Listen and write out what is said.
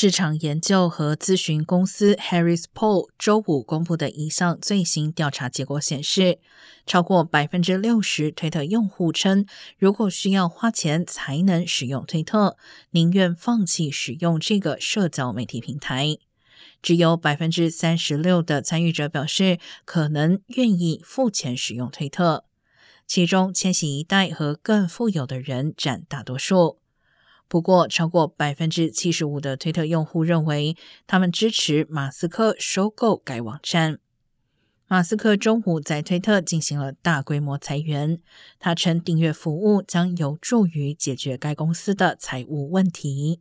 市场研究和咨询公司 Harris Poll 周五公布的一项最新调查结果显示，超过百分之六十推特用户称，如果需要花钱才能使用推特，宁愿放弃使用这个社交媒体平台。只有百分之三十六的参与者表示可能愿意付钱使用推特，其中千禧一代和更富有的人占大多数。不过，超过百分之七十五的推特用户认为他们支持马斯克收购该网站。马斯克中午在推特进行了大规模裁员，他称订阅服务将有助于解决该公司的财务问题。